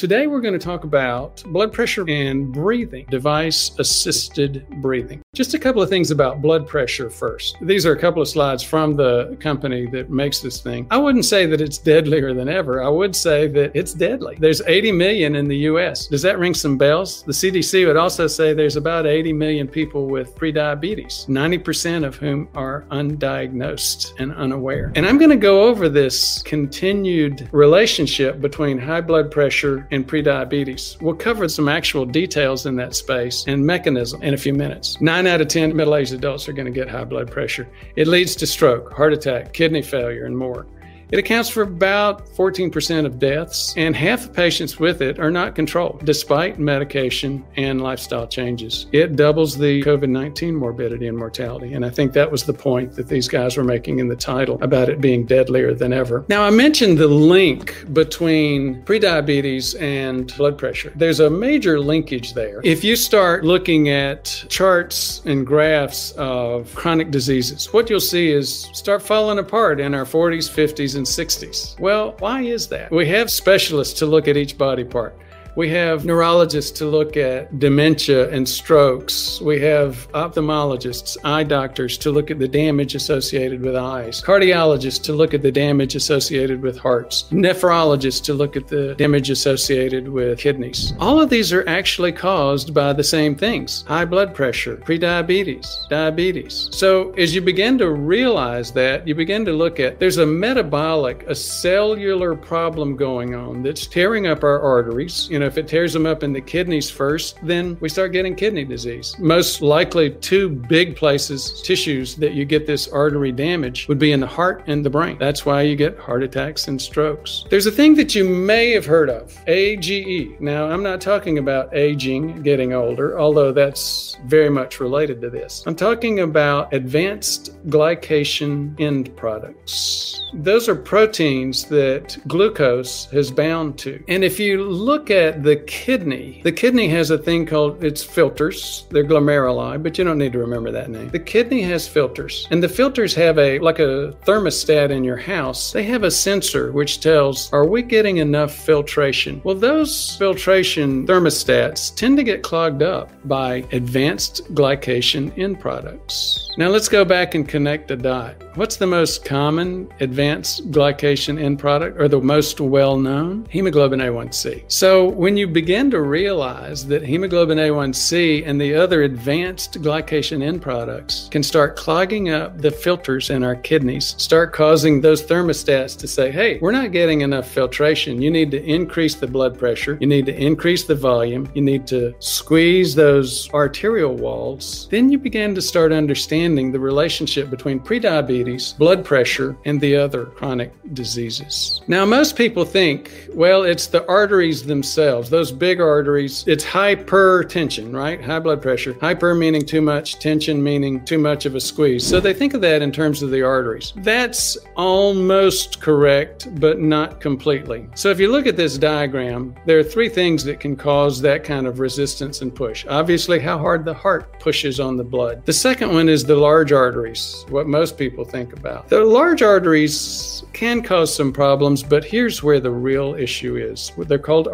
Today, we're going to talk about blood pressure and breathing, device assisted breathing. Just a couple of things about blood pressure first. These are a couple of slides from the company that makes this thing. I wouldn't say that it's deadlier than ever. I would say that it's deadly. There's 80 million in the US. Does that ring some bells? The CDC would also say there's about 80 million people with prediabetes, 90% of whom are undiagnosed and unaware. And I'm going to go over this continued relationship between high blood pressure and prediabetes. We'll cover some actual details in that space and mechanism in a few minutes. Nine out of 10 middle aged adults are going to get high blood pressure. It leads to stroke, heart attack, kidney failure, and more. It accounts for about 14% of deaths, and half the patients with it are not controlled despite medication and lifestyle changes. It doubles the COVID 19 morbidity and mortality. And I think that was the point that these guys were making in the title about it being deadlier than ever. Now, I mentioned the link between prediabetes and blood pressure. There's a major linkage there. If you start looking at charts and graphs of chronic diseases, what you'll see is start falling apart in our 40s, 50s, and 60s. Well, why is that? We have specialists to look at each body part. We have neurologists to look at dementia and strokes. We have ophthalmologists, eye doctors to look at the damage associated with eyes, cardiologists to look at the damage associated with hearts, nephrologists to look at the damage associated with kidneys. All of these are actually caused by the same things high blood pressure, prediabetes, diabetes. So as you begin to realize that, you begin to look at there's a metabolic, a cellular problem going on that's tearing up our arteries. You know, if it tears them up in the kidneys first, then we start getting kidney disease. Most likely, two big places, tissues that you get this artery damage would be in the heart and the brain. That's why you get heart attacks and strokes. There's a thing that you may have heard of AGE. Now, I'm not talking about aging, getting older, although that's very much related to this. I'm talking about advanced glycation end products. Those are proteins that glucose has bound to. And if you look at the kidney, the kidney has a thing called its filters. They're glomeruli, but you don't need to remember that name. The kidney has filters, and the filters have a like a thermostat in your house. They have a sensor which tells, are we getting enough filtration? Well, those filtration thermostats tend to get clogged up by advanced glycation end products. Now let's go back and connect a dot. What's the most common advanced glycation end product or the most well known? Hemoglobin A1C. So when you begin to realize that hemoglobin A1C and the other advanced glycation end products can start clogging up the filters in our kidneys, start causing those thermostats to say, hey, we're not getting enough filtration. You need to increase the blood pressure. You need to increase the volume. You need to squeeze those arterial walls. Then you begin to start understanding the relationship between prediabetes blood pressure, and the other chronic diseases. Now, most people think, well, it's the arteries themselves, those big arteries. It's hypertension, right? High blood pressure. Hyper meaning too much, tension meaning too much of a squeeze. So they think of that in terms of the arteries. That's almost correct, but not completely. So if you look at this diagram, there are three things that can cause that kind of resistance and push. Obviously, how hard the heart pushes on the blood. The second one is the large arteries, what most people think about. The large arteries can cause some problems, but here's where the real issue is. They're called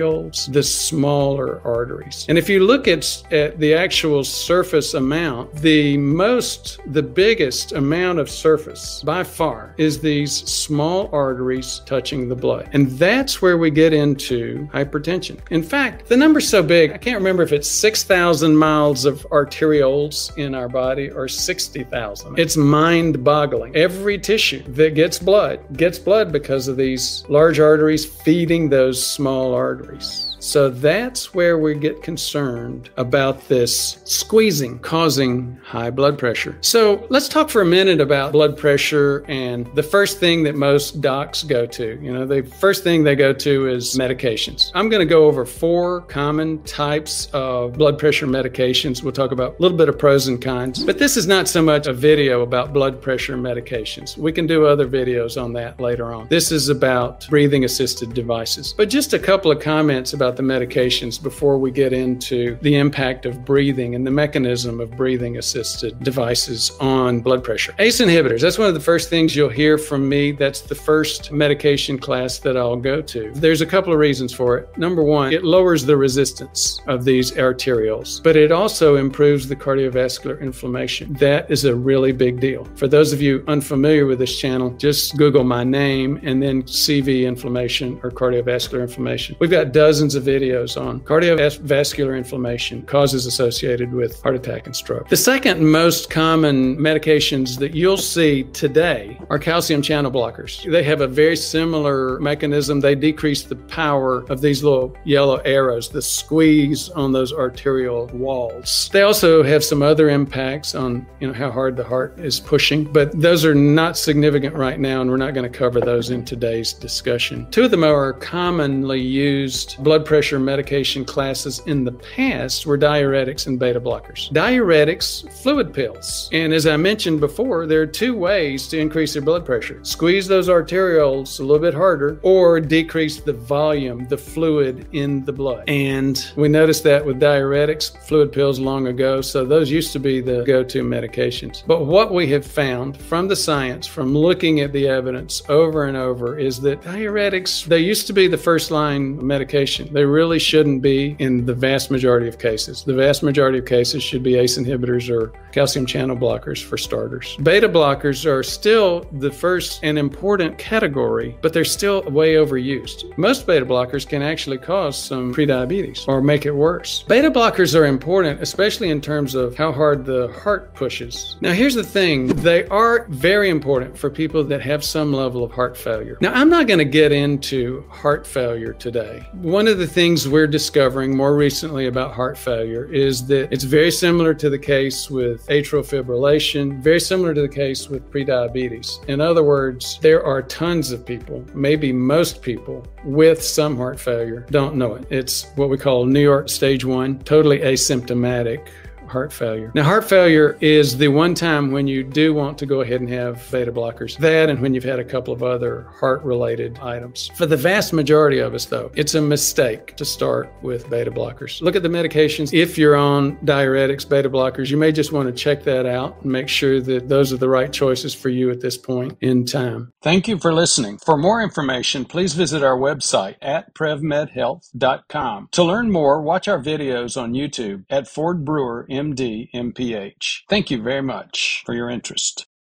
arterioles, the smaller arteries. And if you look at, at the actual surface amount, the most, the biggest amount of surface by far is these small arteries touching the blood. And that's where we get into hypertension. In fact, the number's so big, I can't remember if it's 6,000 miles of arterioles in our body or 60,000. It's mind boggling. Every tissue that gets blood gets blood because of these large arteries feeding those small arteries race. So that's where we get concerned about this squeezing causing high blood pressure. So let's talk for a minute about blood pressure and the first thing that most docs go to. You know, the first thing they go to is medications. I'm going to go over four common types of blood pressure medications. We'll talk about a little bit of pros and cons, but this is not so much a video about blood pressure medications. We can do other videos on that later on. This is about breathing assisted devices. But just a couple of comments about the medications before we get into the impact of breathing and the mechanism of breathing assisted devices on blood pressure. ACE inhibitors, that's one of the first things you'll hear from me. That's the first medication class that I'll go to. There's a couple of reasons for it. Number one, it lowers the resistance of these arterioles, but it also improves the cardiovascular inflammation. That is a really big deal. For those of you unfamiliar with this channel, just Google my name and then CV inflammation or cardiovascular inflammation. We've got dozens of videos on cardiovascular inflammation, causes associated with heart attack and stroke. The second most common medications that you'll see today are calcium channel blockers. They have a very similar mechanism. They decrease the power of these little yellow arrows, the squeeze on those arterial walls. They also have some other impacts on you know how hard the heart is pushing, but those are not significant right now, and we're not going to cover those in today's discussion. Two of the more commonly used blood pressure medication classes in the past were diuretics and beta blockers. Diuretics, fluid pills. And as I mentioned before, there are two ways to increase your blood pressure squeeze those arterioles a little bit harder, or decrease the volume, the fluid in the blood. And we noticed that with diuretics, fluid pills long ago. So those used to be the go to medications. But what we have found from the science, from looking at the evidence over and over, is that diuretics, they used to be the first line medication. They really shouldn't be in the vast majority of cases. The vast majority of cases should be ACE inhibitors or calcium channel blockers for starters. Beta blockers are still the first and important category, but they're still way overused. Most beta blockers can actually cause some prediabetes or make it worse. Beta blockers are important, especially in terms of how hard the heart pushes. Now, here's the thing they are very important for people that have some level of heart failure. Now, I'm not going to get into heart failure today. One of the things we're discovering more recently about heart failure is that it's very similar to the case with atrial fibrillation, very similar to the case with prediabetes. In other words, there are tons of people, maybe most people, with some heart failure don't know it. It's what we call New York stage one, totally asymptomatic heart failure. Now, heart failure is the one time when you do want to go ahead and have beta blockers. That and when you've had a couple of other heart related items. For the vast majority of us, though, it's a mistake to start with beta blockers. Look at the medications. If you're on diuretics, beta blockers, you may just want to check that out and make sure that those are the right choices for you at this point in time. Thank you for listening. For more information, please visit our website at prevmedhealth.com. To learn more, watch our videos on YouTube at Ford Brewer MD MPH. Thank you very much for your interest.